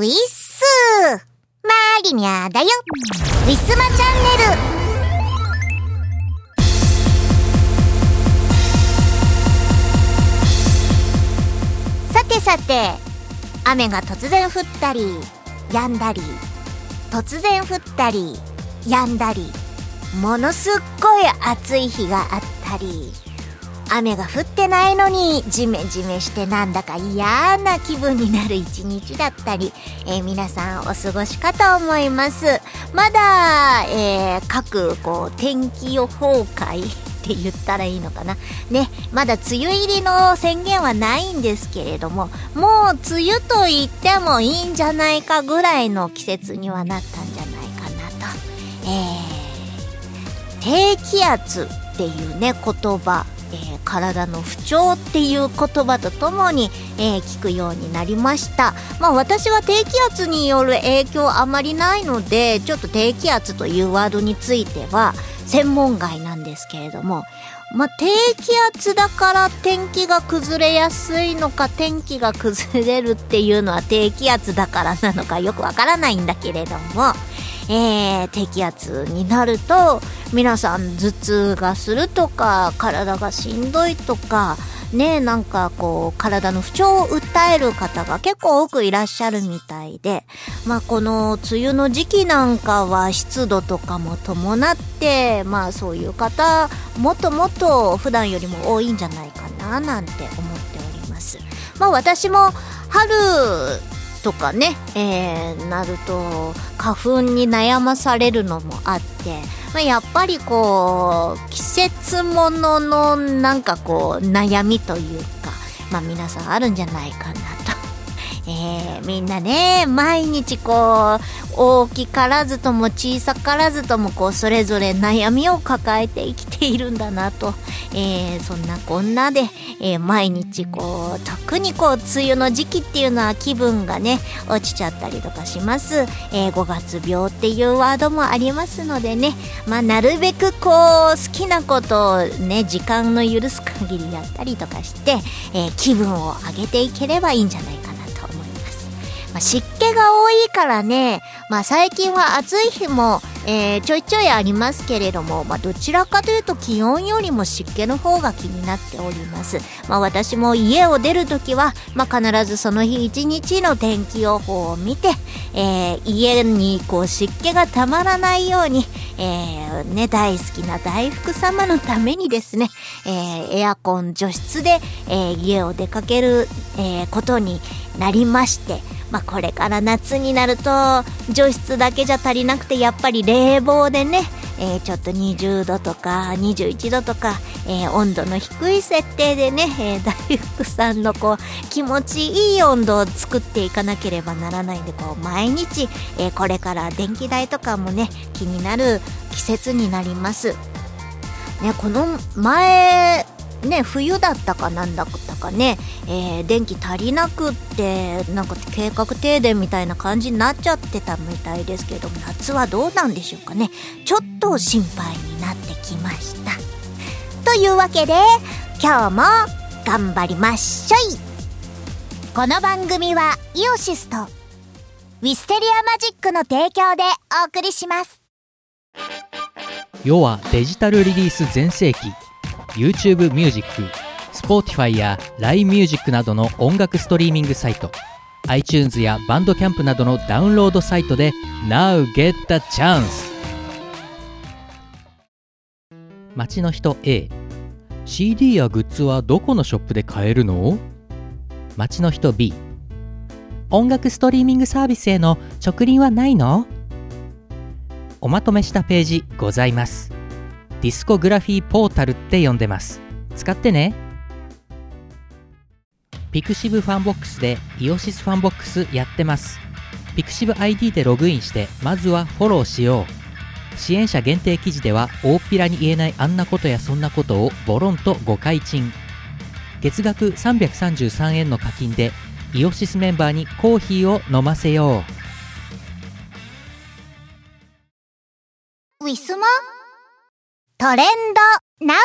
ウィッスマリミャだよ。ウィスマチャンネル。さてさて雨が突然降ったり止んだり突然降ったり止んだりものすっごい暑い日があったり。雨が降ってないのにジメジメしてなんだか嫌な気分になる一日だったり、えー、皆さんお過ごしかと思います。まだ、えー、各こう天気予報会って言ったらいいのかな。ねまだ梅雨入りの宣言はないんですけれどももう梅雨と言ってもいいんじゃないかぐらいの季節にはなったんじゃないかなと、えー、低気圧っていうね言葉えー、体の不調っていう言葉とともに、えー、聞くようになりました。まあ私は低気圧による影響あまりないのでちょっと低気圧というワードについては専門外なんですけれども、まあ、低気圧だから天気が崩れやすいのか天気が崩れるっていうのは低気圧だからなのかよくわからないんだけれども、えー、低気圧になると皆さん頭痛がするとか体がしんどいとかねなんかこう体の不調を訴える方が結構多くいらっしゃるみたいでまあこの梅雨の時期なんかは湿度とかも伴ってまあそういう方もっともっと普段よりも多いんじゃないかななんて思っております。まあ私も春とかね、えー、なると花粉に悩まされるのもあって、まあ、やっぱりこう季節もののなんかこう悩みというか、まあ、皆さんあるんじゃないかなとえー、みんなね毎日こう大きからずとも小さからずともこうそれぞれ悩みを抱えて生きているんだなと、えー、そんなこんなで、えー、毎日こう特にこう梅雨の時期っていうのは気分がね落ちちゃったりとかします、え5月病っていうワードもありますのでね。まあなるべくこう好きなことをね時間の許す限りやったりとかして、え気分を上げていければいいんじゃないかまあ、湿気が多いからね、まあ、最近は暑い日も、えー、ちょいちょいありますけれども、まあ、どちらかというと気温よりも湿気の方が気になっております。まあ、私も家を出るときは、まあ、必ずその日一日の天気予報を見て、えー、家にこう湿気がたまらないように、えー、ね、大好きな大福様のためにですね、えー、エアコン除湿で、えー、家を出かける、えー、ことになりまして、まあ、これから夏になると除湿だけじゃ足りなくてやっぱり冷房でね、えー、ちょっと20度とか21度とか、えー、温度の低い設定でね、えー、大福さんのこう気持ちいい温度を作っていかなければならないんでこう毎日、え、これから電気代とかもね気になる季節になります。ね、この前ね冬だったかなんだったかね、えー、電気足りなくってなんか計画停電みたいな感じになっちゃってたみたいですけど夏はどうなんでしょうかね。ちょっと心配になってきました。というわけで今日も頑張りまっしょい。この番組はイオシスとウィステリアマジックの提供でお送りします。世はデジタルリリース全盛期。YouTube Music、Spotify や LINE Music などの音楽ストリーミングサイト iTunes やバンドキャンプなどのダウンロードサイトで Now get the chance! 街の人 A CD やグッズはどこのショップで買えるの？街の人 B 音楽ストリーミングサービスへの直リンはないの？おまとめしたページございます。 discography portal って呼んでます。使ってね。 pixivFANBOX でイオシスファンボックスやってます。 pixiv ID でログインしてまずはフォローしよう。支援者限定記事では大っぴらに言えないあんなことやそんなことをボロンと誤解賃月額333円の課金でイオシスメンバーにコーヒーを飲ませよう。ウィスマトレンドナウ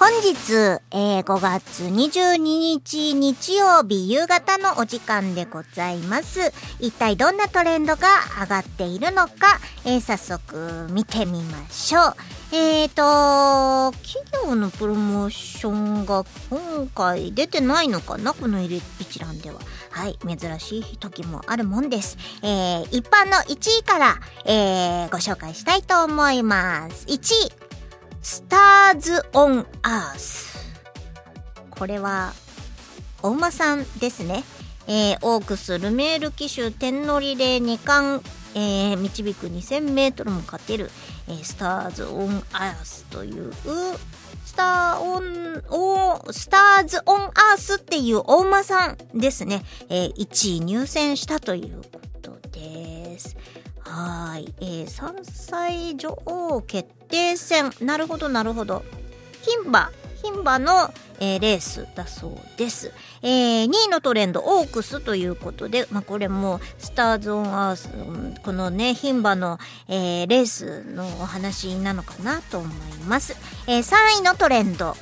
本日、えー、5月22日日曜日夕方のお時間でございます。一体どんなトレンドが上がっているのか、えー、早速見てみましょう。えーと、企業のプロモーションが今回出てないのかなこの一覧では。はい、珍しい時もあるもんです。えー、一般の1位から、えー、ご紹介したいと思います。1位、スターズ・オン・アース。これは、お馬さんですね。えー、オークス・ルメール騎手天乗りで2冠、えー、導く2000メートルも勝てる、えー、スターズ・オン・アースという、スターオン、おスターズ・オン・アースっていうお馬さんですね。えー、1位入選したということです。はい。えー、3歳女王決定戦。なるほど、なるほど。牝馬、牝馬の、えー、レースだそうです。えー、2位のトレンド、オークスということで、まあ、これも、スターズ・オン・アース、このね、牝馬の、えー、レースのお話なのかなと思います。えー、3位のトレンド、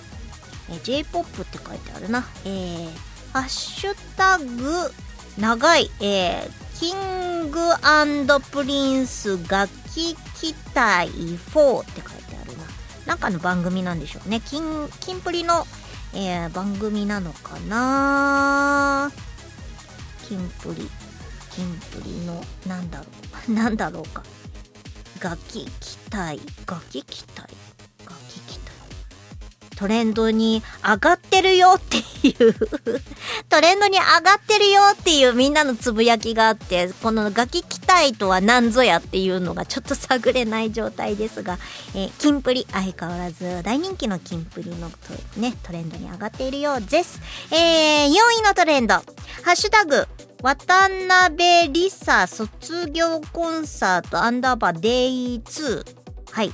えー、J-POP って書いてあるな。えー、ハッシュタグ、長い、えー、キングプリンス楽器機体4って書いてあるな。んかの番組なんでしょうね。キン、キンプリの、えー、番組なのかな？キンプリ。キンプリの、なんだろう。なんだろうか。楽器機体。楽器機体。トレンドに上がってるよっていうトレンドに上がってるよっていうみんなのつぶやきがあって、このガキ期待とは何ぞやっていうのがちょっと探れない状態ですが、えー、キンプリ、相変わらず大人気のキンプリのね、トレンドに上がっているようです。えー、4位のトレンド、ハッシュタグ、渡辺梨沙卒業コンサートアンダーバーデイ2。はい。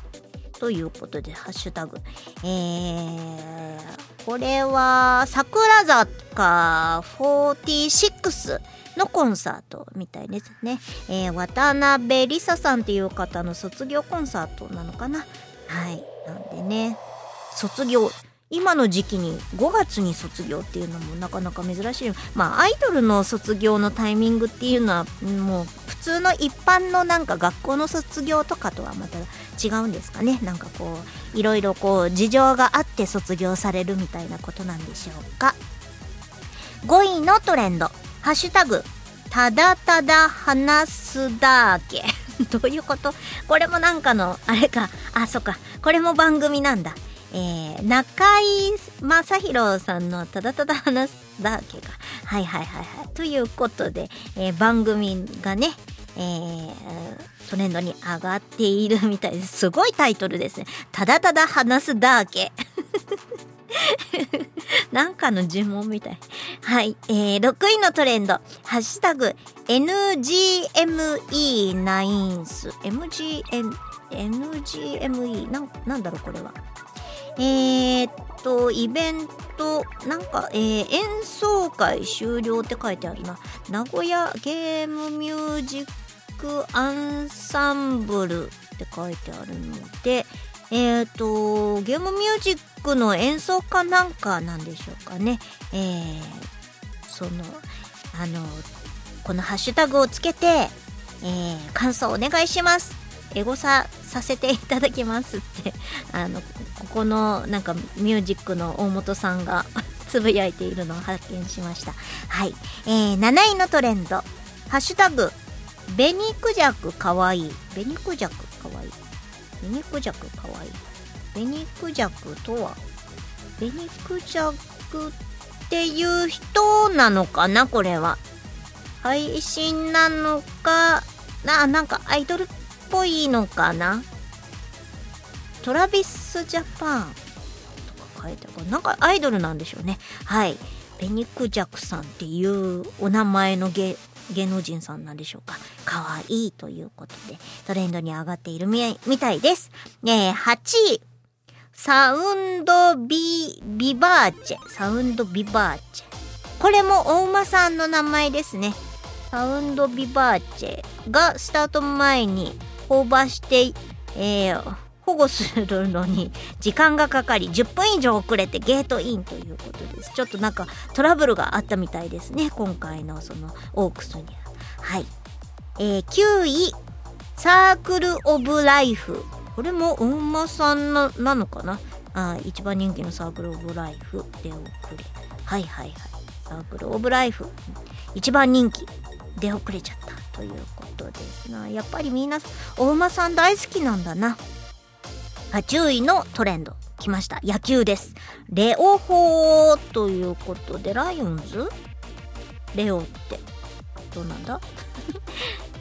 ということで、ハッシュタグ。えー、これは、桜坂46のコンサートみたいですね。えー、渡辺梨沙さんっていう方の卒業コンサートなのかな。はい。なんでね、卒業。今の時期に5月に卒業っていうのもなかなか珍しい。まあアイドルの卒業のタイミングっていうのはもう普通の一般のなんか学校の卒業とかとはまた違うんですかね。なんかこういろいろこう事情があって卒業されるみたいなことなんでしょうか。5位のトレンド「ハッシュタグただただ話すだけ」どういうこと？これもなんかのあれか。あそっか。これも番組なんだ。えー、中井正宏さんのただただ話すだけがはいはいはいはいということで、えー、番組がねえー、トレンドに上がっているみたいです。すごいタイトルですね。ただただ話すだけ。なんかの呪文みたい。はい。えー、6位のトレンド。ハッシュタグ、NGME ナインス。MGM、NGME。なん、なんだろう、これは。えー、っと、イベント、なんか、えー、演奏会終了って書いてあるな。名古屋ゲームミュージックアンサンブルって書いてあるので、えっ、と、ゲームミュージックの演奏家なんかなんでしょうかね。えー、その、あの、このハッシュタグをつけて、えー、感想お願いします。エゴサさせていただきますって あのここのなんかミュージックの大本さんが つぶやいているのを発見しました。はい、えー、7位のトレンド「ハッシュタグ紅クジャクかわいい」紅クジャクかわいい。紅クジャクかわいい。紅クジャクとは紅クジャクっていう人なのかなこれは。配信なのかななんかアイドルぽいのかな？トラビスジャパンとか書いてあるな？んかアイドルなんでしょうね。はい。ベニクジャクさんっていうお名前の芸芸能人さんなんでしょうか。かわいいということでトレンドに上がっているみたいです、えー、8位サウンドビビバーチェ。サウンドビバーチェ。これもお馬さんの名前ですね。サウンドビバーチェがスタート前に放馬して、えー、保護するのに時間がかかり10分以上遅れてゲートインということです。ちょっとなんかトラブルがあったみたいですね。今回のそのオークスには。はい。えー、9位サークル・オブ・ライフ。これも大間さんななのかな？あ一番人気のサークル・オブ・ライフ出遅れはいはいはい。サークル・オブ・ライフ。一番人気。出遅れちゃった。ということですなやっぱりみんなお馬さん大好きなんだな。10位のトレンド。来ました。野球です。レオホーということでライオンズ？レオって。どうなんだ？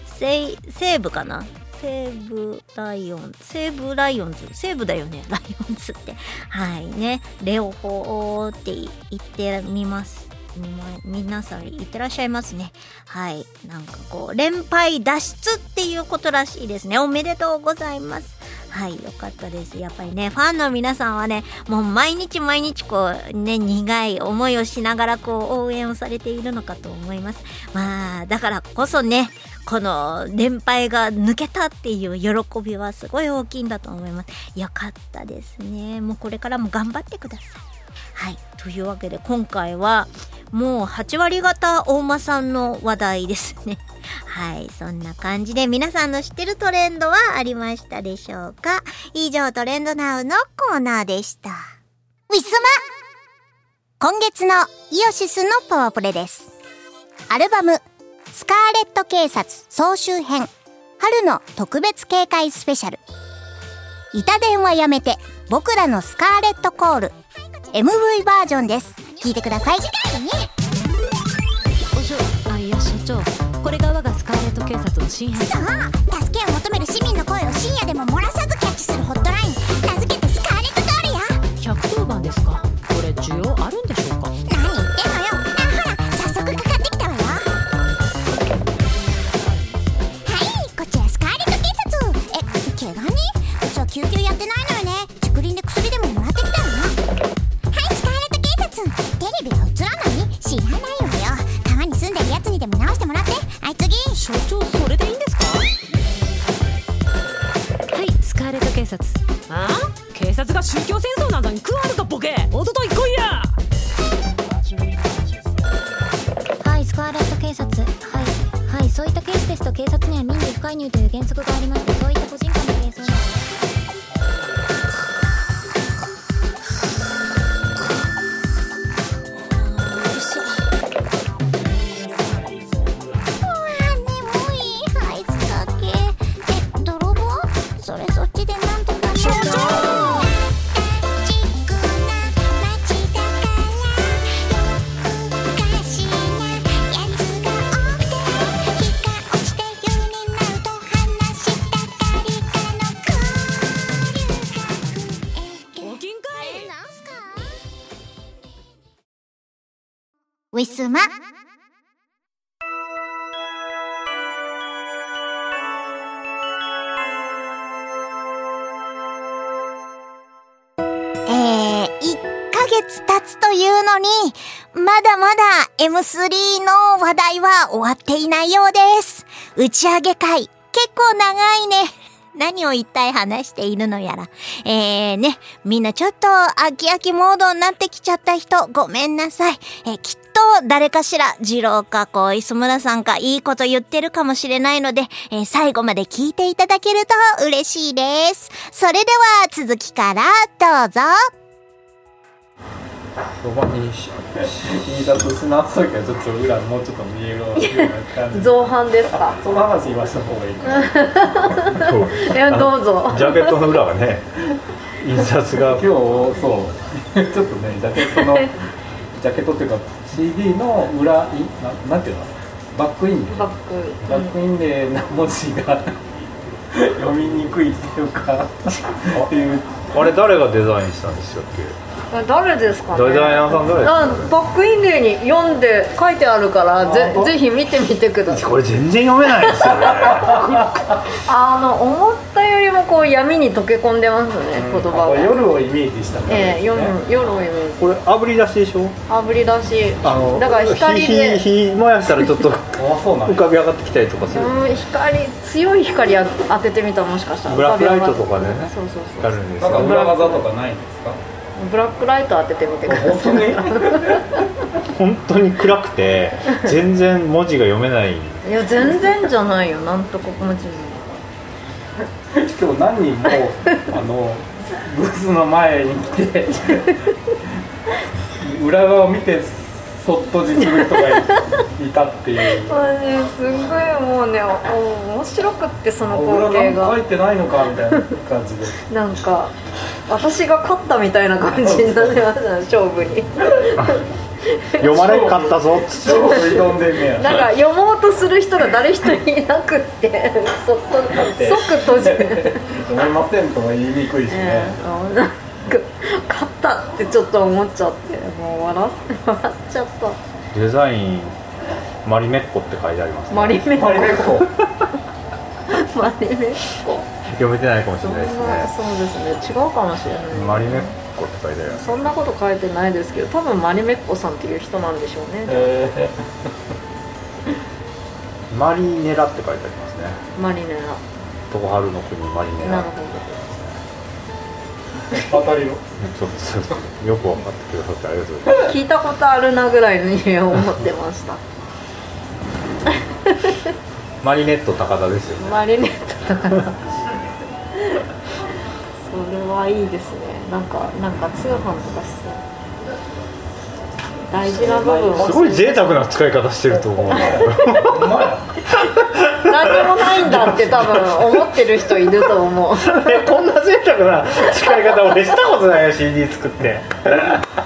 西西武かな？西武ライオン西武ライオンズ？西武だよね？ライオンズって。はいね。レオホーって言ってみます。皆さんいってらっしゃいますね。はい。なんかこう連敗脱出っていうことらしいですね。おめでとうございます。はいよかったです。やっぱりねファンの皆さんはねもう毎日毎日こうね苦い思いをしながらこう応援をされているのかと思います。まあだからこそねこの連敗が抜けたっていう喜びはすごい大きいんだと思います。よかったですね。もうこれからも頑張ってください。はい。というわけで今回はもう8割方大間さんの話題ですね。はい、そんな感じで皆さんの知ってるトレンドはありましたでしょうか？以上トレンドナウのコーナーでした。ウィスマ今月のイオシスのパワープレです。アルバム、スカーレット警察総集編、春の特別警戒スペシャル。板電話やめて、僕らのスカーレットコール、MV バージョンです。聞いてください。あいや所長。これが我がスカーレット警察の新編。そう。助けを求める市民の声を深夜でも漏らさずキャッチするホットライン。名付けてスカーレットコールや110番ですか宗教スマえー、1ヶ月経つというのに、まだまだ M3 の話題は終わっていないようです。打ち上げ会、結構長いね。何を一体話しているのやら。えーね、みんなちょっと飽き飽きモードになってきちゃった人、ごめんなさい。えー、きっと誰かしら、次郎かこう、磯村さんかいいこと言ってるかもしれないので、えー、最後まで聞いていただけると嬉しいです。それでは続きからどうぞ。ロバに印刷し直す時はちょっと裏もうちょっと見えるような感じ。造反ですか？その話今した方がいい。かいやどうぞ。ジャケットの裏はね印刷が。今日そう。ちょっとねジャケットのジャケットっていうか CD の裏いななんていうの？バックインレイバック。バックインレイな文字が 読みにくいっていうか。って言っあれ誰がデザインしたんでしたっけ？誰ですかね？デザイナーさん誰ですかね？バックインレイに読んで書いてあるからぜぜひ見てみてください。これ全然読めないですよね。あの思ったよりもこう闇に溶け込んでますね、言葉が。夜をイメージしたええ夜夜をイメージ。これ炙り出しでしょ？炙り出し。あのだから光で。火火燃やしたらちょっとあそうなん浮かび上がってきたりとかする。うん光強い光あ当ててみたらもしかしたら。ブラックライトとかでねそうそうそうあるんですなんかよ裏技とかないんですか？ブラックライト当ててみてください。本当に？暗くて全然文字が読めない。いや全然じゃないよ。なんとか文字今日何人もあの ブースの前に来て裏側を見てそっとじする人がいいたっていう。もうねすごいもうねお面白くってその裏光景が。書いてないのかみたいな感じでなんか私が勝ったみたいな感じになってましたね勝負に。読まれんかったぞっつって。んでんねや。なんか読もうとする人が誰一人いなくってそっと即閉じて。読めませんとは言いにくいしね。ねあなんか勝ったってちょっと思っちゃってもう笑っ 笑っちゃった。デザインマリメッコって書いてありますね。マリメッコ。マリメッコ。マリメッコ。読めてないかもしれないですね。そうですね。違うかもしれない。マリメッコって書いてありますそんなこと書いてないですけど多分マリメッコさんっていう人なんでしょうね、えマリネラって書いてありますね。マリネラ。東春の国マリネラ。なるほー、当たりを。ちょっとよく分かってくださってありがとう。ございますど聞いたことあるなぐらいに思ってました。マリネット高田ですよね。マリネットだからそれはいいですね。なんかなんか通販とかしそう大事な部分を。すごい贅沢な使い方してると思う。何もないんだって多分思ってる人いると思う。えこんな贅沢な使い方俺したことないよ CD 作って。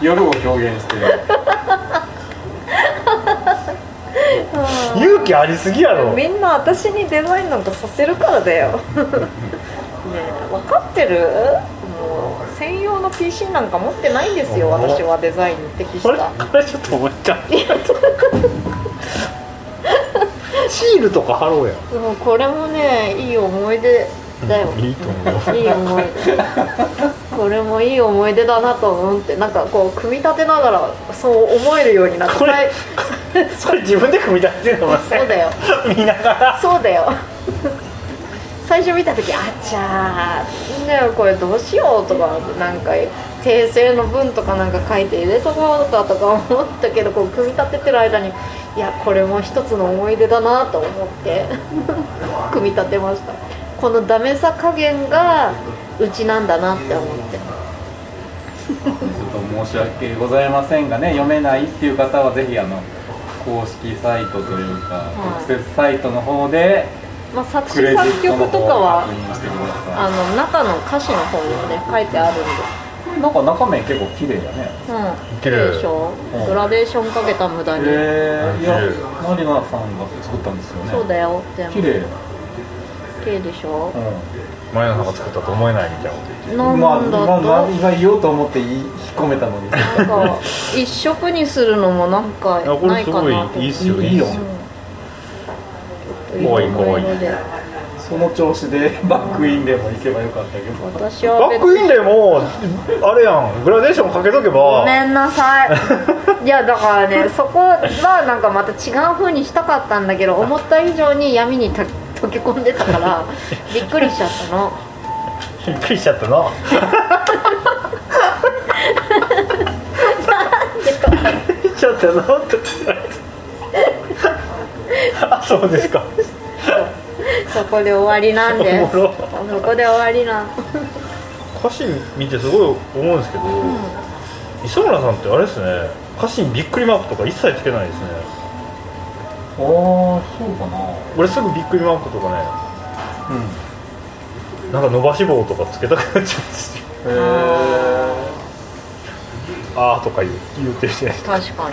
夜を表現して勇気ありすぎやろ。みんな私にデザインなんかさせるからだよ。ねえ分かってる？もう専用の PC なんか持ってないんですよ私はデザインに適しこれ？たこれ？ちょっと思っちゃう。シールとか貼ろうや。でもこれもねいい思い出だよ。いいと思ういい思い出。これもいい思い出だなと思ってなんかこう組み立てながらそう思えるようになってこれそれ自分で組み立てるのそうだよ。見ながら。そうだよ最初見た時あっちゃーねこれどうしようとかなんか訂正の文とかなんか書いて入れとこうかとか思ったけどこう組み立ててる間にいやこれも一つの思い出だなと思って組み立てました。このダメさ加減がうちなんだなって思って。ちょっと申し訳ございませんがね読めないっていう方はぜひあの公式サイトというか、はい。特設サイトの方でまあ、作詞作曲とかはあの中の歌詞の方にもね書いてあるんで。いなんか中面結構綺麗だね。うん。綺麗。でしょ。うん。グラデーションかけた無駄に、えー、いやマリナさんが作ったんですよね。そうだよ全部綺麗。綺麗でしょ。う前野さんが作ったと思えないみたいな。んまあなんだと、まあ今言おうと思って引っ込めたのに。なんか一色にするのもなんかいやこれないすごいかなといいっすよいいよ。うんかわいいかわい。その調子で バックインでも行けばよかったけど。私は別バックインでもあれやん。グラデーションかけとけば。ごめんなさい。いやだからねそこはなんかまた違う風にしたかったんだけど思った以上に闇にた溶け込んでたからびっくりしちゃったの。びっくりしちゃったなびっくりしちゃったなって。あそうですかそこで終わりなんです。そこで終わりなん。歌詞見てすごい思うんですけど、磯村さんってあれですね。歌詞にびっくりマークとか一切つけないですね。ああそうかな。俺すぐびっくりマークとかねうん。なんか伸ばし棒とかつけたくなっちゃうんですよへえあーとか言う。言うてるじゃないですか。確か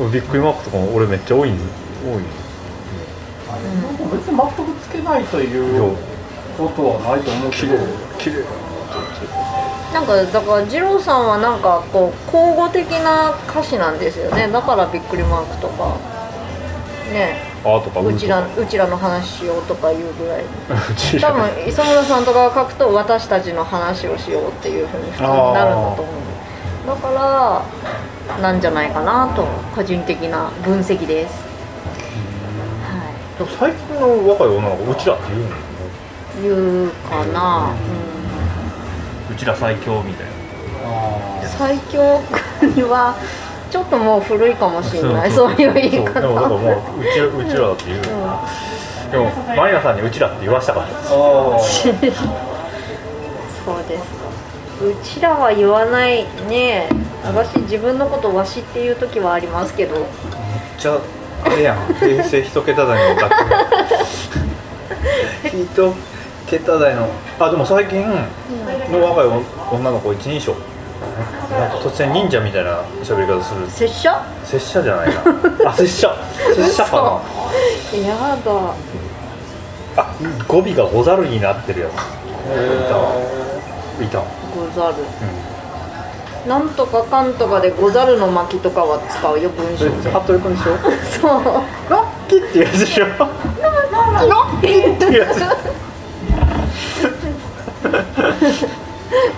に。びっくりマークとかも俺めっちゃ多いんで。多いん。あれなんか別に全くつけないということはないと思うけど。綺麗ななんかだから二郎さんはなんかこう交互的な歌詞なんですよね。だからびっくりマークとか。ね。あーとかうちらううちらの話しようとかいうぐらい。多分磯村さんとかが書くと私たちの話をしようっていうふうに普通になるんだと思う。だからなんじゃないかなと個人的な分析です最近の若い女の子うちらって言うのい言うかな、うちら最強みたいうん、最強にはちょっともう古いかもしれない。そういう言いそう。方でもだからもううちうちらって言う、でもマリナさんにうちらって言わしたかったですそうです。かうちらは言わないね。私自分のことわしっていう時はありますけど。めっちゃあれやん。平成一桁台の楽一桁台のあでも最近の若い女の子一人称。なんか突然忍者みたいな喋り方する。拙者？拙者じゃないな。あ拙者。拙者かな。やだ。あ語尾がござるになってるやつ。いた。わいた。わござる、なんとかかんとかでござるの巻とかは使うよ文章で服部君でしょ そう。ラッキーってやつでしょ。ラッキーってやつ。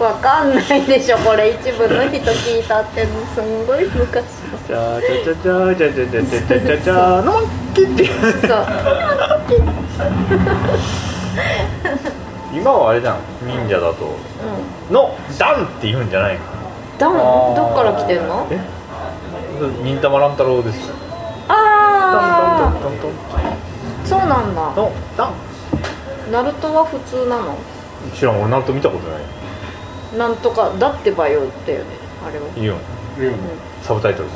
わかんないでしょこれ。一部の人聞いたって。すんごい昔。じゃあじゃじゃじゃじゃじゃじゃじゃじゃじゃッキーってやつそう今はあれじゃん忍者だとうんのダンって言うんじゃないのダンどっから来てんの？え？忍たま乱太郎です。あダンダンダンダン。あそうなんだ。のダン。ナルトは普通なの？知らん俺ナルト見たことない。なんとかだってばよってよねあれは。いいよサブタイトル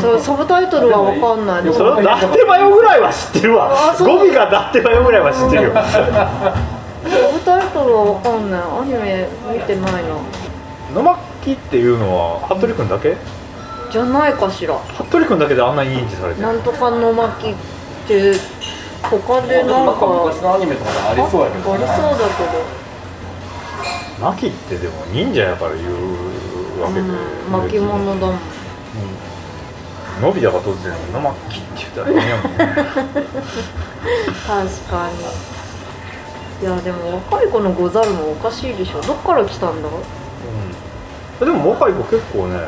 そうサブタイトルはわかんない。それはだってばよぐらいは知ってるわ。語尾がだってばよぐらいは知ってるよ。サブタイトルはわかんない。アニメ見てないな。野巻っていうのは服部君だけ？じゃないかしら。服部君だけであんなに認知されてる。なんとかの巻って他でなんなんかか昔のアニメとかでありそうやけどありそうだ巻ってでも忍者やから言うわけで、けど、うん、巻物だもん。のび太が突然「野巻」って言ったら変やもん。ね確かに。いやでも若い子のござるもおかしいでしょ。どっから来たんだ？うん、でも若い子結構ね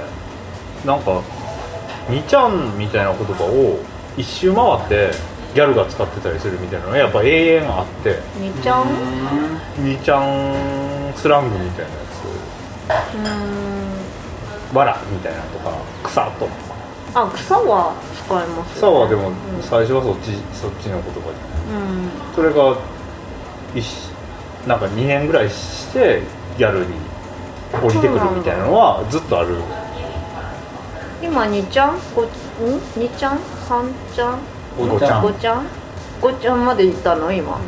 なんか「にちゃん」みたいな言葉を一周回ってギャルが使ってたりするみたいなのがやっぱ永遠あって。にちゃん？う「にちゃんスラング」みたいなやーん。つ「わら」みたいなとか「草」とか。あ草は使います草はでもうん。最初はそっちそっちの言葉。でうん。それが一なんか2年ぐらいしてギャルに降りてくるみたいなのはずっとある。今にちゃん？ごん？にちゃん？さんちゃん？ごちゃん。ごちゃん？ごちゃんまで行ったの？今。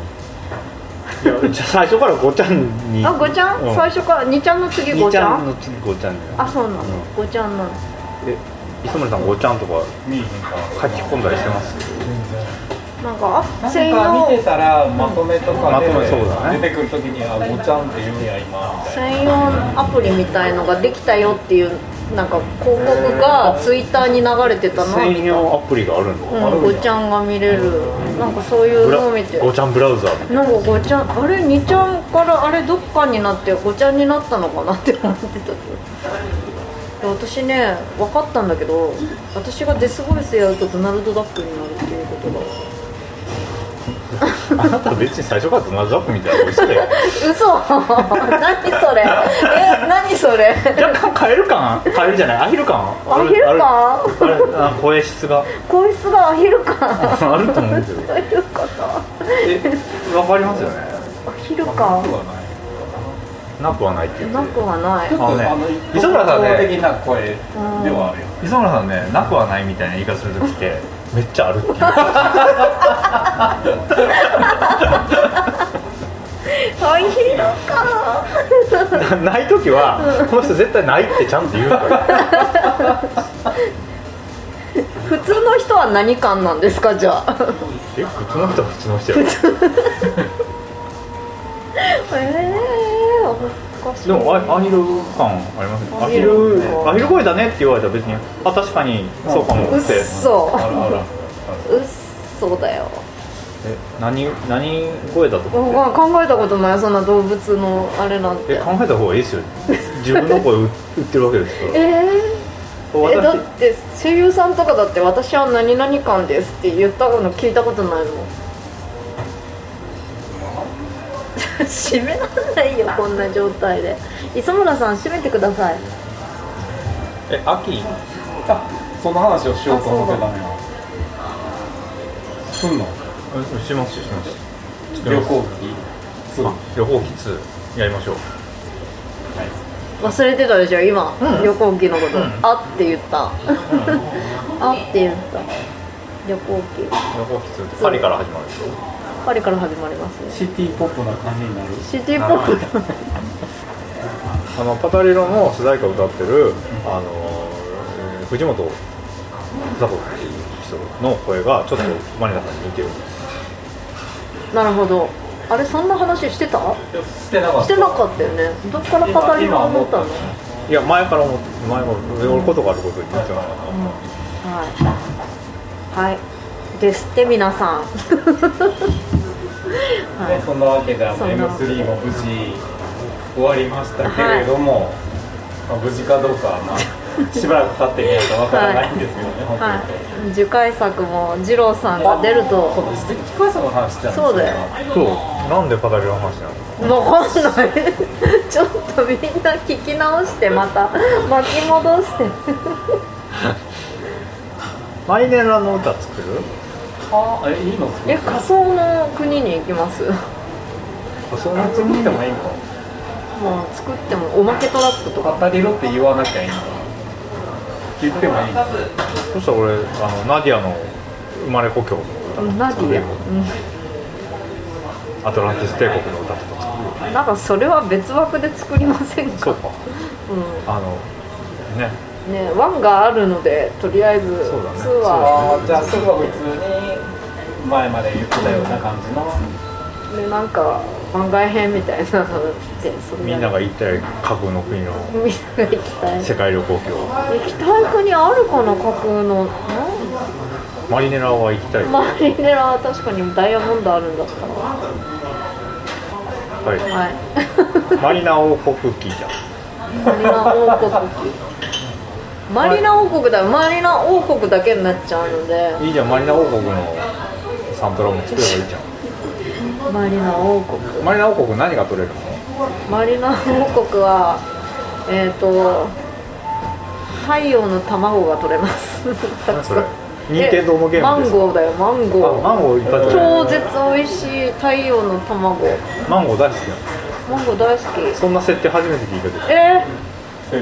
いやじゃあ最初からごちゃんに。あごちゃん、う最初から？にちゃんの次ごにちゃちゃんんの次ごちゃんにあそうなの、うん。ごちゃんなの。え磯村さんごちゃんとか。書き込んだりしてます？なんかあなん専か見て用たらまとめとかでまとめそうだね。出てくるときにあごちゃんって言うんや今専用アプリみたいのができたよっていうなんか広告がツイッターに流れてたの専た用アプリがあるの、うん、ごちゃんが見れる。なんかそういうのを見て。ごちゃんブラウザーな。んかごちゃんあれ？にちゃんからあれどっかになってごちゃんになったのかなって思ってた。けどで私ね分かったんだけど私がデスボイスやるとドナルド・ダックになるっていうことがあなた別に最初からドナルドダックみたいな声してたよ。嘘。何それ。え何それ。若干カエル感カエルじゃない？アヒル感？アヒル感？声質が。声質がアヒルか あると思うけど。どういうこと？えわかりますよね？アヒルかなはない。なくはないっていう。なくはない。ちょね磯村さんね的な声ではあるよ。磯村さんねなくはないみたいな言い方する時ってめっちゃあるっていう。アヒルか。な ない時はこの人絶対ないってちゃんと言うから。普通の人は何感なんですかじゃあ？え普通の人は普通の人 ええ昔でもアアヒル感ありますね。アヒル。ル。アヒル声だねって言われたら別にあ確かにそうかもうっってそあらあら。うっそだよ。え何何声だと思って？まあ考えたことないそんな動物のあれなんて。え考えた方がいいですよ。自分の声売売ってるわけですからえー、えだ私って声優さんとかだって私は何々感ですって言ったの聞いたことないもん閉めらんないよ こんな状態で。磯村さん閉めてください。え秋？あその話をしようと思ってたのよ。すんの？うんしますよします。旅行機？あ旅行機2やりましょう。忘れてたでしょ今、うん。旅行機のこと、うん。あって言った、あって言った。旅行機。旅行機2ってパリから始まるでしょパリから始まりますね。シティポップな感じになる。シティポップあのパタリロの主題歌を歌ってる、あのえー藤本ザコっていう人の声がちょっとマリナさんに似てるんです。なるほど。あれそんな話してた？してなかった。してなかったよね。どっから語りを思ったの？いや前から思って前も俺ことがあることに言ってましたはい。はいですって皆さんはねいそんなわけであの M3 も無事終わりましたけれども、まあ、無事かどうかはまあしばらく経ってみないとわからないんですけどね、本当に。はい次回作も二郎さんが出るとそうです。機械さんの話してたんですそうだよそうなんでパタリロの話なのわかんないちょっとみんな聞き直してまた巻き戻してマイネラの歌作るあえいいの？え仮想の国に行きます？そんあ作ってもいいの？もう作ってもおまけトラップとか。パタリロって言わなきゃいいの？言ってもいいの？そしたら俺あのナディアの生まれ故郷。ナディア、アトランティス帝国の歌とか。なんかそれは別枠で作りませんか？そうか。うあのね。んね one があるのでとりあえずそうだね。 two は。あーじゃあそれは普通に前まで言ってたような感じの。でなんか番外編みたいなのでそれみんなが行ったり架空の国のみんなが行きたい。世界旅行記を。行きたい国あるかな架空の。マリネラは行きたい、マリネラは確かにダイヤモンドあるんだったら。はい、はい。マリナ王国記じゃん。マリナ王国マリナ王国だよ。マリナ王国だけになっちゃうので。いいじゃんマリナ王国のサントラも作ればいいじゃん。マリナ王国。マリナ王国何が取れるの？マリナ王国はえっ、と太陽の卵が取れます。何それ？任天堂のゲーマンムですか？ゴーだよマンゴー。あマンゴーいっぱい超る。絶美味しい太陽の卵マンゴー大好きマンゴー大好きそんな設定初めて聞いたけえど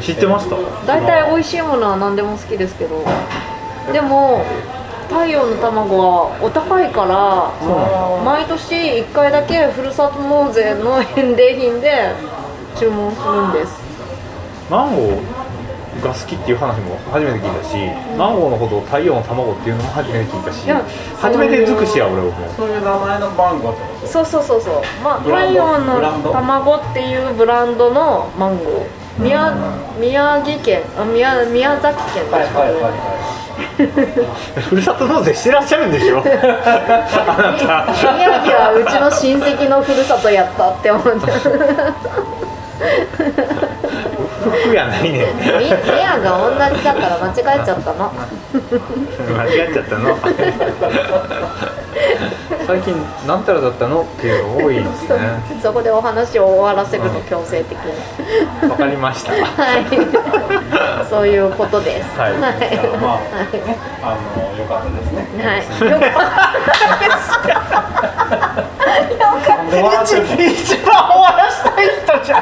知ってました？ー、大体美味しいものは何でも好きですけど。でも太陽の卵はお高いから毎年1回だけふるさと納税の返礼品で注文するんです。マンゴーが好きっていう話も初めて聞いたし、マンゴーのことを太陽の卵っていうのも初めて聞いたしいや初めて尽くしや俺も。そういう名前の番号ってこと。そうそうそうそう、まあ、太陽の卵っていうブランドのマンゴー宮宮城県あ宮宮崎県はい確かはいはい。はふるさと納税してらっしゃるんでしょ？あなた。宮城はうちの親戚のふるさとやったって思って。服やないねみ宮が同じだから間違えちゃったの。間違っちゃったの最近なんたらだったのっていうのが多いですね。そこでお話を終わらせるの強制的に。わかりました。はい。そういうことです。はい。はい。まああのよかったですね。はい。よかったで笑ってるの一番終わらしたい人じゃん。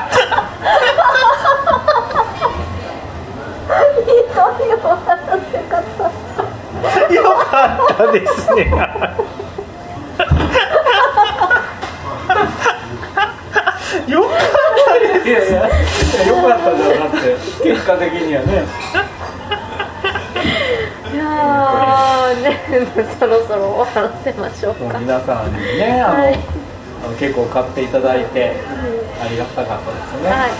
よかったですねよかったですいやいやよかったじゃなくて結果的にはねいやーねそろそろ終わらせましょうかう皆さんにねあの,、はいあの結構買っていただいてありがたかったですね、はい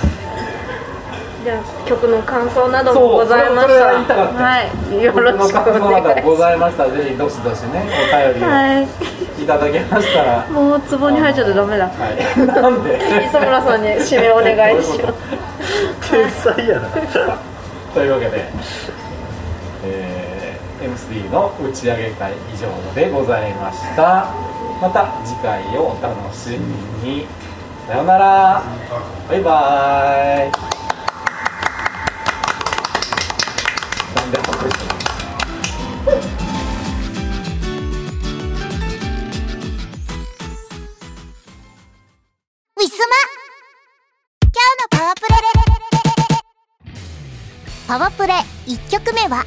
じゃあ曲の感想などもございましたは言いよろしくお願いございましたらぜひどしどしねお便りをはいいただけましたら、もう壺に入っちゃってダメだ。はい、なんで？磯村さんに指名お願いします。天才やなというわけで、えー、M3 の打ち上げ会以上でございました。また次回をお楽しみに。さようなら。バイバーイ目は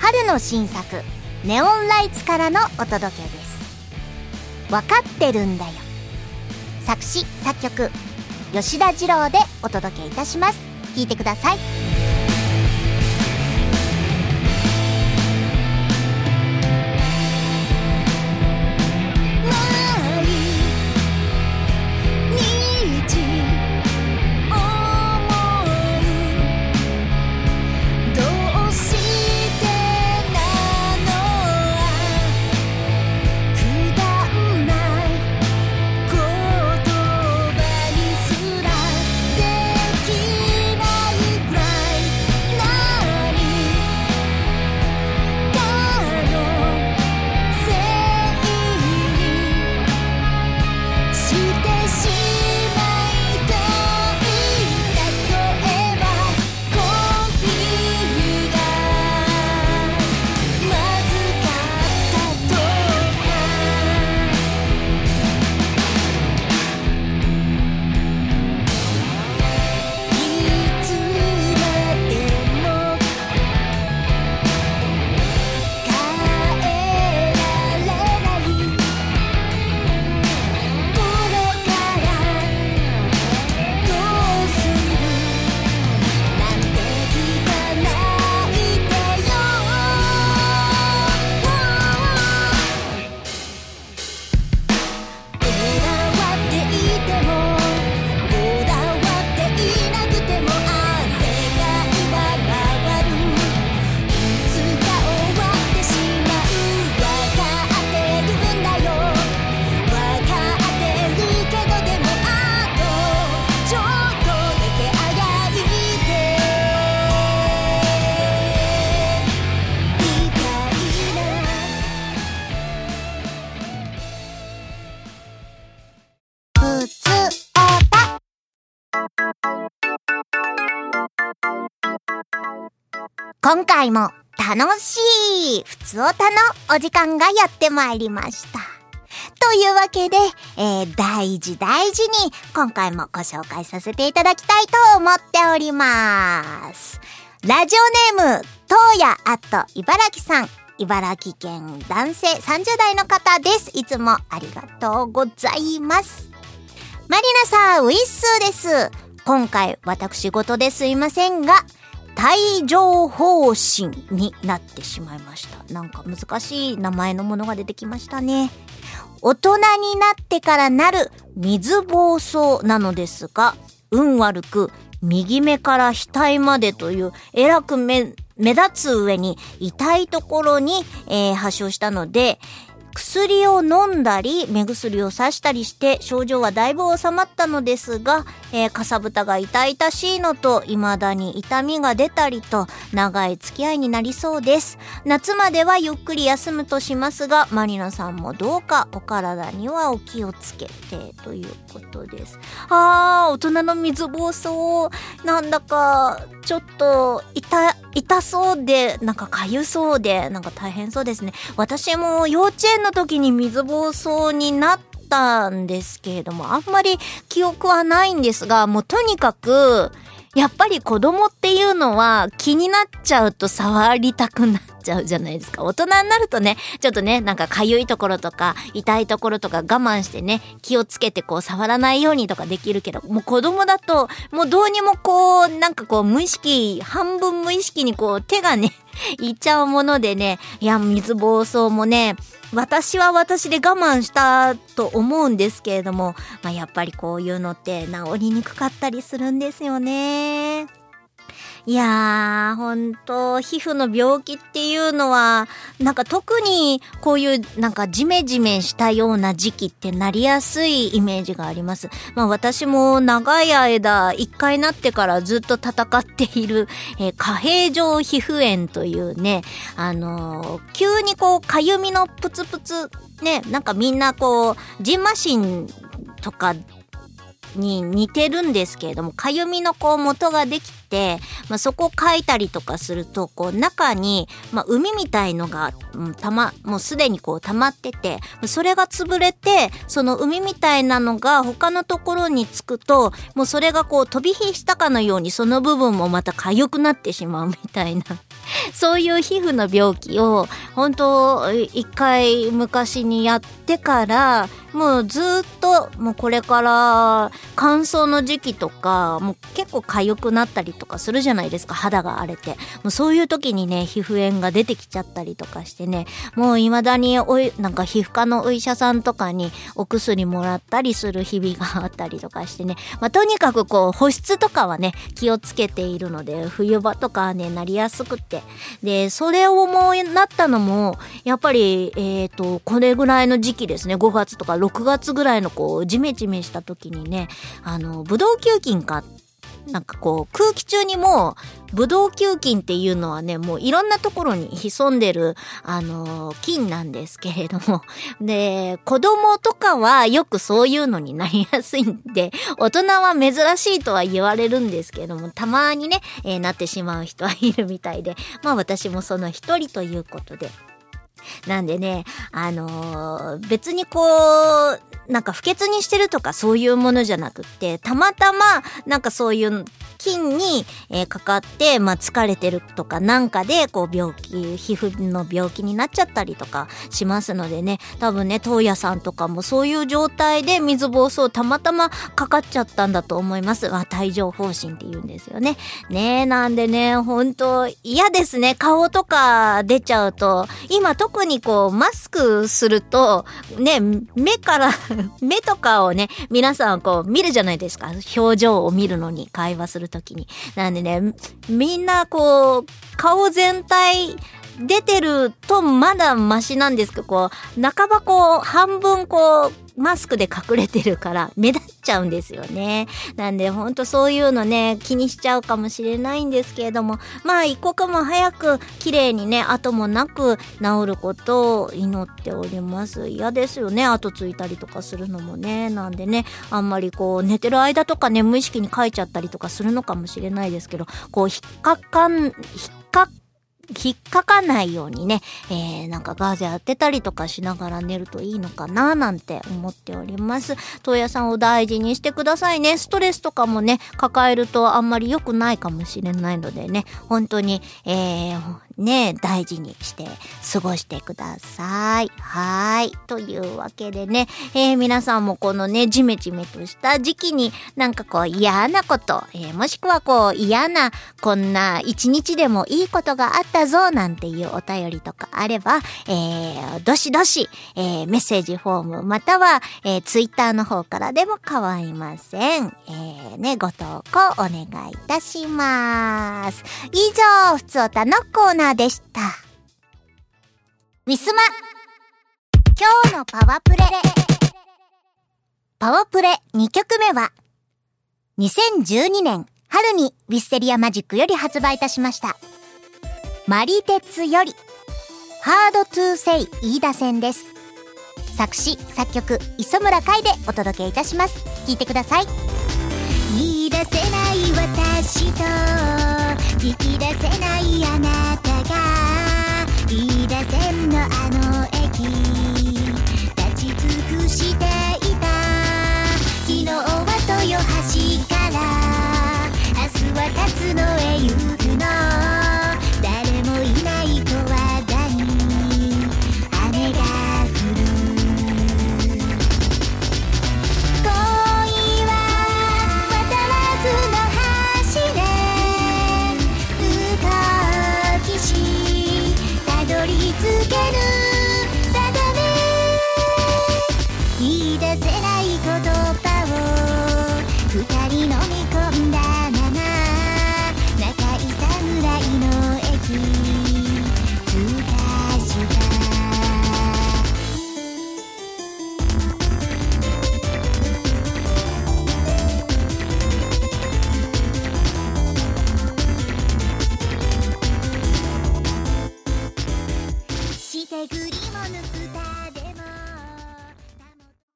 春の新作「ネオンライツ」からのお届けです。分かってるんだよ。作詞作曲吉田二郎でお届けいたします。聴いてください。今回も楽しいふつおたのお時間がやってまいりました。というわけで、えー大事大事に今回もご紹介させていただきたいと思っております。ラジオネーム、東野あと茨城さん。茨城県男性30代の方です。いつもありがとうございます。マリナさん、ウィッスーです。今回、私事ですいませんが、帯状疱疹になってしまいました。なんか難しい名前のものが出てきましたね。大人になってからなる水疱瘡なのですが、運悪く右目から額までというえらく目目立つ上に痛いところに、えー発症したので、薬を飲んだり、目薬をさしたりして、症状はだいぶ収まったのですが、えーかさぶたが痛々しいのと、未だに痛みが出たりと、長い付き合いになりそうです。夏まではゆっくり休むとしますが、マリナさんもどうかお体にはお気をつけて、ということです。あー、大人の水疱瘡、なんだか、ちょっと、痛、痛そうで、なんか痒そうで、なんか大変そうですね。私も幼稚園の時に水疱瘡になったんですけれども、あんまり記憶はないんですが、もうとにかく、やっぱり子供っていうのは気になっちゃうと触りたくなっちゃうじゃないですか。大人になるとね、ちょっとね、なんか痒いところとか、痛いところとか我慢してね、気をつけてこう触らないようにとかできるけど、もう子供だと、もうどうにもこう、なんかこう無意識、半分無意識にこう手がね、いっちゃうものでね、いや、水疱瘡もね、私は私で我慢したと思うんですけれども、まあ、やっぱりこういうのって治りにくかったりするんですよね。いやー、ほんと、皮膚の病気っていうのは、なんか特にこういうなんかジメジメしたような時期ってなりやすいイメージがあります。まあ私も長い間、一回なってからずっと戦っている、えー、下平状皮膚炎というね、あのー急にこう、かゆみのプツプツ、ね、なんかみんなこう、ジンマシンとかに似てるんですけれども、かゆみのこう元ができて、まあ、そこを書いたりとかすると、こう中に、まあ、海みたいのが、うん、たま、もうすでにこう溜まってて、それが潰れて、その海みたいなのが他のところにつくと、もうそれがこう飛び火したかのようにその部分もまた痒くなってしまうみたいな。そういう皮膚の病気を、本当一回昔にやってから、もうずっと、もうこれから乾燥の時期とか、もう結構痒くなったりとかするじゃないですか、肌が荒れて。もうそういう時にね、皮膚炎が出てきちゃったりとかしてね、もう未だにおい、なんか皮膚科のお医者さんとかにお薬もらったりする日々があったりとかしてね、まあとにかくこう保湿とかはね、気をつけているので、冬場とかね、なりやすくっで、それをもうなったのも、やっぱり、えっ、と、これぐらいの時期ですね、5月とか6月ぐらいのこう、ジメジメした時にね、あの、ブドウ球菌か、なんかこう、空気中にも、ブドウ球菌っていうのはね、もういろんなところに潜んでる、あのー菌なんですけれども。で、子供とかはよくそういうのになりやすいんで、大人は珍しいとは言われるんですけれども、たまにね、えーなってしまう人はいるみたいで、まあ私もその一人ということで。なんでね、あのー別にこう、なんか不潔にしてるとかそういうものじゃなくって、たまたま、なんかそういう菌に、えーかかって、まあ疲れてるとかなんかで、こう病気、皮膚の病気になっちゃったりとかしますのでね、多分ね、東野さんとかもそういう状態で水疱瘡たまたまかかっちゃったんだと思います。あ、帯状疱疹って言うんですよね。ねえ、なんでね、本当嫌ですね。顔とか出ちゃうと、今特にこう、マスクすると、ね、目から、目とかをね、皆さんこう見るじゃないですか。表情を見るのに、会話するときに。なんでね、みんなこう、顔全体、出てるとまだマシなんですけど、こう、半ばこう、半分こう、マスクで隠れてるから 目立っちゃうんですよね。なんでほんとそういうのね、気にしちゃうかもしれないんですけれども、まあ一刻も早く綺麗にね、後もなく治ることを祈っております。嫌ですよね、後ついたりとかするのもね。なんでね、あんまりこう寝てる間とかね、無意識に書いちゃったりとかするのかもしれないですけど、こう引っかかん、引っ引っかかないようにね、えー、なんかガーゼ当てたりとかしながら寝るといいのかななんて思っております。東屋さんを大事にしてくださいね。ストレスとかもね、抱えるとあんまり良くないかもしれないのでね、本当に、えー、ね、大事にして過ごしてください。はい。というわけでね、えー、皆さんもこのね、ジメジメとした時期になんかこう嫌なこと、えーもしくはこう嫌なこんな一日でもいいことがあったぞなんていうお便りとかあれば、えー、どしどし、えーメッセージフォームまたは、えー、ツイッターの方からでも構いません。えー、ね、ご投稿お願いいたします。以上、ふつおたのコーナーでした。ウィスマ今日のパワプレパワプレ2曲目は2012年春にウィステリアマジックより発売いたしました。マリテツよりハードトゥーセイ飯田戦です。作詞、作曲、磯村海でお届けいたします。聴いてください。き出せない私と聞き出せないあなたが飯田線のあの駅。立ち尽くしていた。昨日は豊橋から明日は辰野へ行くの。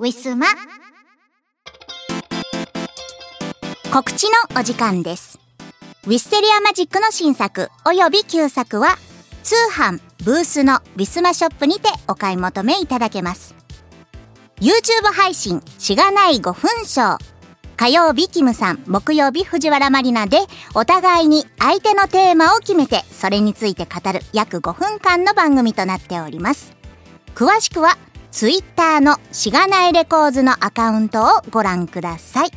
ウィスマ告知のお時間です。ウィステリアマジックの新作および旧作は通販ブースのウィスマショップにてお買い求めいただけます。YouTube 配信しがない5分ショー火曜日キムさん木曜日藤原マリナでお互いに相手のテーマを決めてそれについて語る約5分間の番組となっております。詳しくは Twitter のしがないレコーズのアカウントをご覧ください。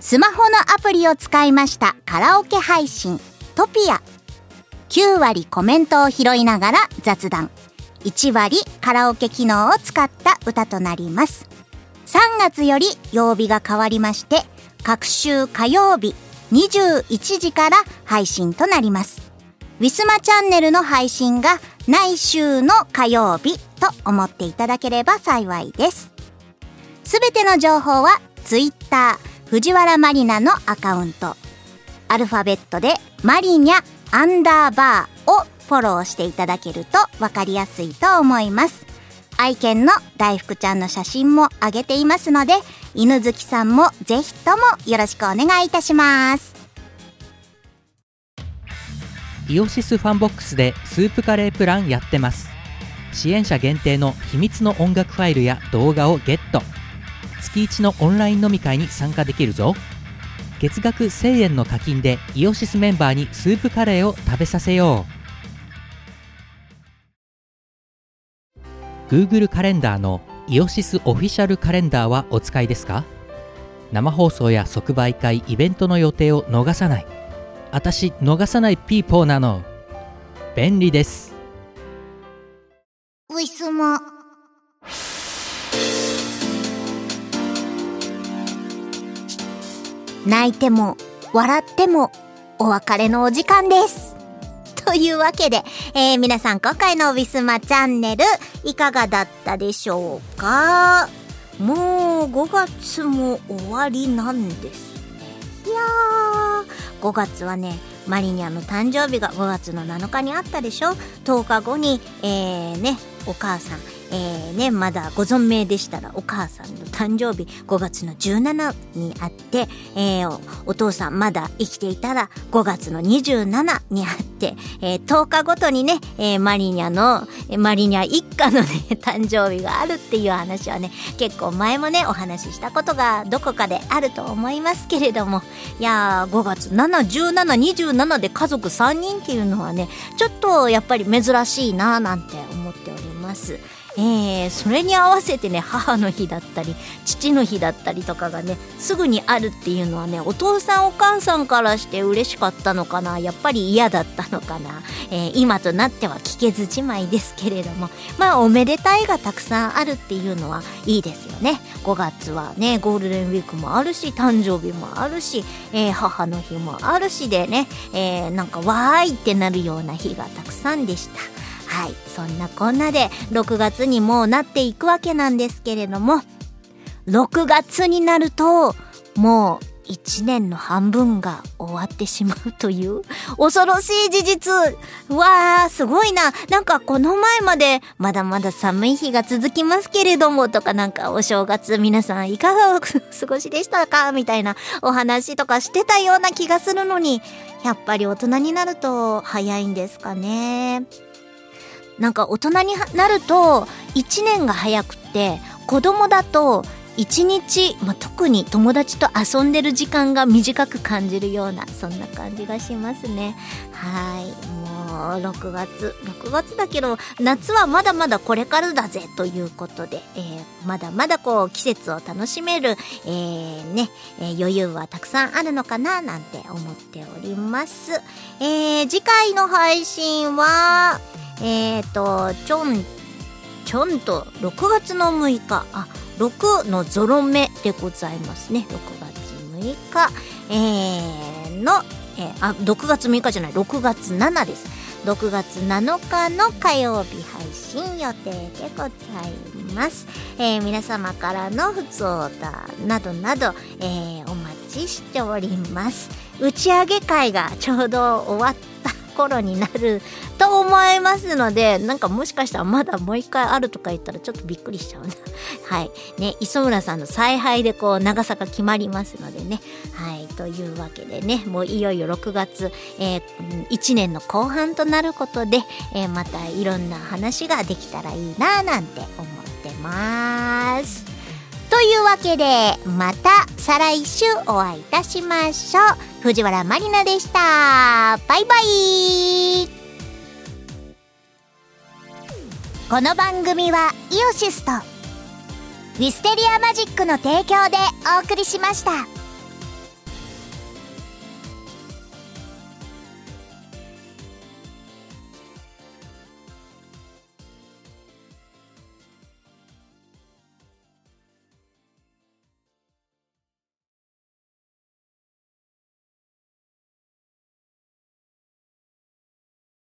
スマホのアプリを使いましたカラオケ配信トピア。9割コメントを拾いながら雑談。1割カラオケ機能を使った歌となります。3月より曜日が変わりまして各週火曜日21時から配信となります。ウィスマチャンネルの配信が来週の火曜日と思っていただければ幸いです。すべての情報は Twitter 藤原マリナのアカウントアルファベットでマリニャアンダーバーをフォローしていただけるとわかりやすいと思います。愛犬の大福ちゃんの写真も上げていますので犬好きさんもぜひともよろしくお願いいたします。イオシスファンボックスでスープカレープランやってます。支援者限定の秘密の音楽ファイルや動画をゲット。月1のオンライン飲み会に参加できるぞ。月額1000円の課金でイオシスメンバーにスープカレーを食べさせよう。Google カレンダーのイオシスオフィシャルカレンダーはお使いですか？生放送や即売会イベントの予定を逃さない。私逃さないピーポーなの。便利です。ウィスマ泣いても笑ってもお別れのお時間です。というわけで、えー皆さん今回のウィスマチャンネルいかがだったでしょうか？もう5月も終わりなんです。いやー。5月はねマリニャの誕生日が5月の7日にあったでしょ。10日後にえー、ねお母さんえー、ねまだご存命でしたらお母さんの誕生日5月の17にあって、えーお父さんまだ生きていたら5月の27にあって、えー10日ごとにね、えーマリニャのえーマリニャ一家のね 誕生日があるっていう話はね結構前もねお話ししたことがどこかであると思いますけれどもいやー5月71727で家族3人っていうのはねちょっとやっぱり珍しいなーなんて思っております。えーそれに合わせてね母の日だったり父の日だったりとかがねすぐにあるっていうのはねお父さんお母さんからして嬉しかったのかな。やっぱり嫌だったのかな、えー今となっては聞けずじまいですけれども。まあおめでたいがたくさんあるっていうのはいいですよね。5月はねゴールデンウィークもあるし誕生日もあるし、えー母の日もあるしでね、えなんかわーいってなるような日がたくさんでした。はい、そんなこんなで6月にもうなっていくわけなんですけれども、6月になると、もう1年の半分が終わってしまうという恐ろしい事実。わー、すごいな。なんかこの前までまだまだ寒い日が続きますけれどもとかなんかお正月皆さんいかがお 過ごしでしたかみたいなお話とかしてたような気がするのに、やっぱり大人になると早いんですかね。なんか大人になると1年が早くって子供だと1日、まあ、特に友達と遊んでる時間が短く感じるようなそんな感じがしますね。はい。もう6月。6月だけど夏はまだまだこれからだぜということで、えーまだまだこう季節を楽しめる、えーねえー余裕はたくさんあるのかななんて思っております、え次回の配信はえっ、ー、と、ちょん、ちょんと、6月の6日、あ、6のゾロ目でございますね。6月6日、えー、の、えーあ、6月6日じゃない、6月7です。6月7日の火曜日配信予定でございます。えー皆様からの普通オーダーなどなど、えーお待ちしております。打ち上げ会がちょうど終わった頃になると思いますのでなんかもしかしたらまだもう一回あるとか言ったらちょっとびっくりしちゃうな。はい。ね磯村さんの采配でこう長さが決まりますのでね。はい。というわけでねもういよいよ6月、えー、1年の後半となることで、えーまたいろんな話ができたらいいななんて思ってます。というわけでまた再来週お会いいたしましょう。藤原まりなでした。バイバイ。この番組はイオシスとウィステリアマジックの提供でお送りしました。